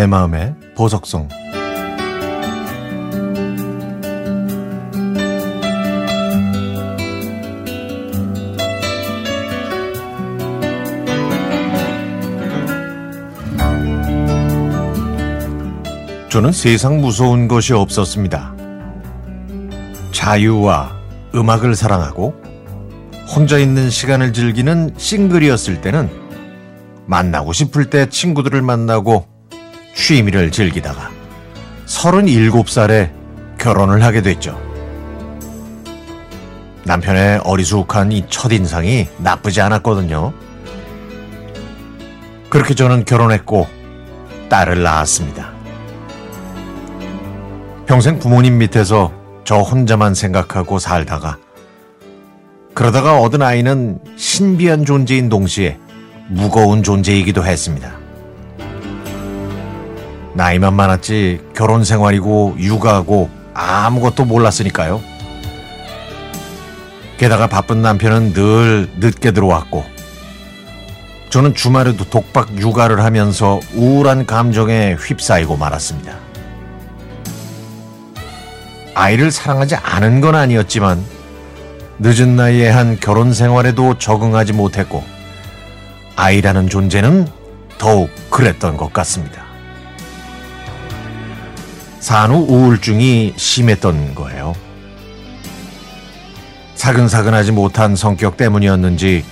내 마음의 보석성 저는 세상 무서운 것이 없었습니다. 자유와 음악을 사랑하고 혼자 있는 시간을 즐기는 싱글이었을 때는 만나고 싶을 때 친구들을 만나고 취미를 즐기다가 37살에 결혼을 하게 됐죠. 남편의 어리숙한 이 첫인상이 나쁘지 않았거든요. 그렇게 저는 결혼했고 딸을 낳았습니다. 평생 부모님 밑에서 저 혼자만 생각하고 살다가 그러다가 얻은 아이는 신비한 존재인 동시에 무거운 존재이기도 했습니다. 나이만 많았지 결혼 생활이고 육아하고 아무것도 몰랐으니까요. 게다가 바쁜 남편은 늘 늦게 들어왔고 저는 주말에도 독박 육아를 하면서 우울한 감정에 휩싸이고 말았습니다. 아이를 사랑하지 않은 건 아니었지만 늦은 나이에 한 결혼 생활에도 적응하지 못했고 아이라는 존재는 더욱 그랬던 것 같습니다. 산후 우울증이 심했던 거예요. 사근사근하지 못한 성격 때문이었는지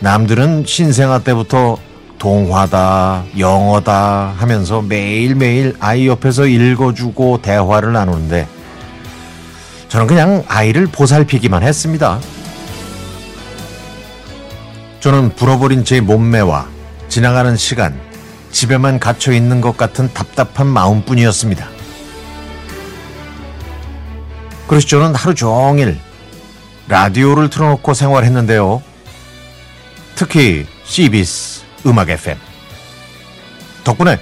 남들은 신생아 때부터 동화다, 영어다 하면서 매일매일 아이 옆에서 읽어주고 대화를 나누는데 저는 그냥 아이를 보살피기만 했습니다. 저는 불어버린 제 몸매와 지나가는 시간, 집에만 갇혀 있는 것 같은 답답한 마음뿐이었습니다. 그래서 저는 하루 종일 라디오를 틀어놓고 생활했는데요. 특히 CBS 음악 FM. 덕분에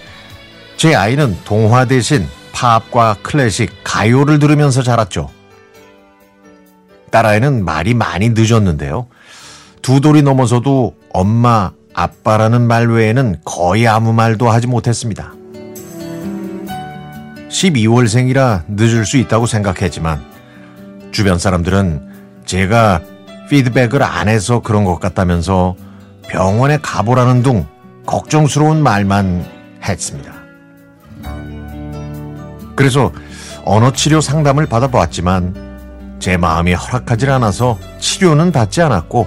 제 아이는 동화 대신 팝과 클래식, 가요를 들으면서 자랐죠. 딸아이는 말이 많이 늦었는데요. 두 돌이 넘어서도 엄마, 아빠라는 말 외에는 거의 아무 말도 하지 못했습니다. 12월생이라 늦을 수 있다고 생각했지만 주변 사람들은 제가 피드백을 안 해서 그런 것 같다면서 병원에 가보라는 둥 걱정스러운 말만 했습니다. 그래서 언어치료 상담을 받아보았지만 제 마음이 허락하지 않아서 치료는 받지 않았고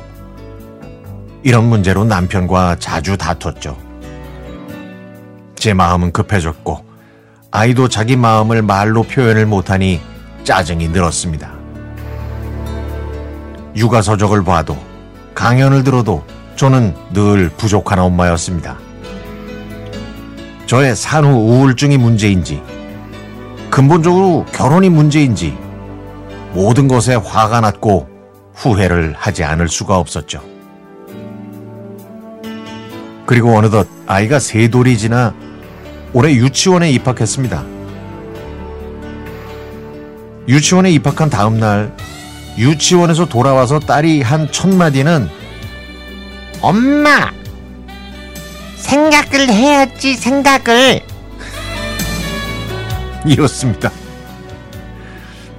이런 문제로 남편과 자주 다퉜죠. 제 마음은 급해졌고 아이도 자기 마음을 말로 표현을 못하니 짜증이 늘었습니다. 육아 서적을 봐도 강연을 들어도 저는 늘 부족한 엄마였습니다. 저의 산후 우울증이 문제인지 근본적으로 결혼이 문제인지 모든 것에 화가 났고 후회를 하지 않을 수가 없었죠. 그리고 어느덧 아이가 세 돌이 지나 올해 유치원에 입학했습니다. 유치원에 입학한 다음 날 유치원에서 돌아와서 딸이 한 첫마디는 엄마! 생각을 해야지, 생각을! 이렇습니다.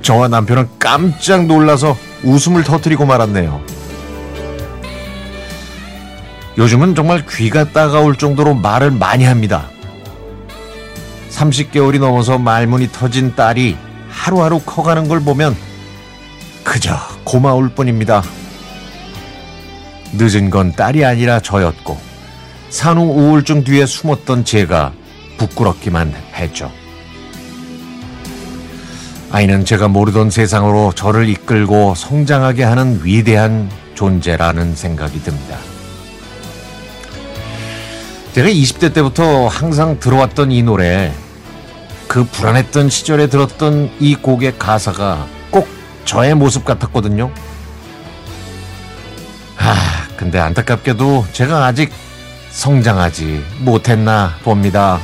저와 남편은 깜짝 놀라서 웃음을 터뜨리고 말았네요. 요즘은 정말 귀가 따가울 정도로 말을 많이 합니다. 30개월이 넘어서 말문이 터진 딸이 하루하루 커가는 걸 보면 그저 고마울 뿐입니다. 늦은 건 딸이 아니라 저였고 산후 우울증 뒤에 숨었던 제가 부끄럽기만 했죠. 아이는 제가 모르던 세상으로 저를 이끌고 성장하게 하는 위대한 존재라는 생각이 듭니다. 제가 20대 때부터 항상 들어왔던 이 노래, 그 불안했던 시절에 들었던 이 곡의 가사가 꼭 저의 모습 같았거든요. 아, 근데 안타깝게도 제가 아직 성장하지 못했나 봅니다.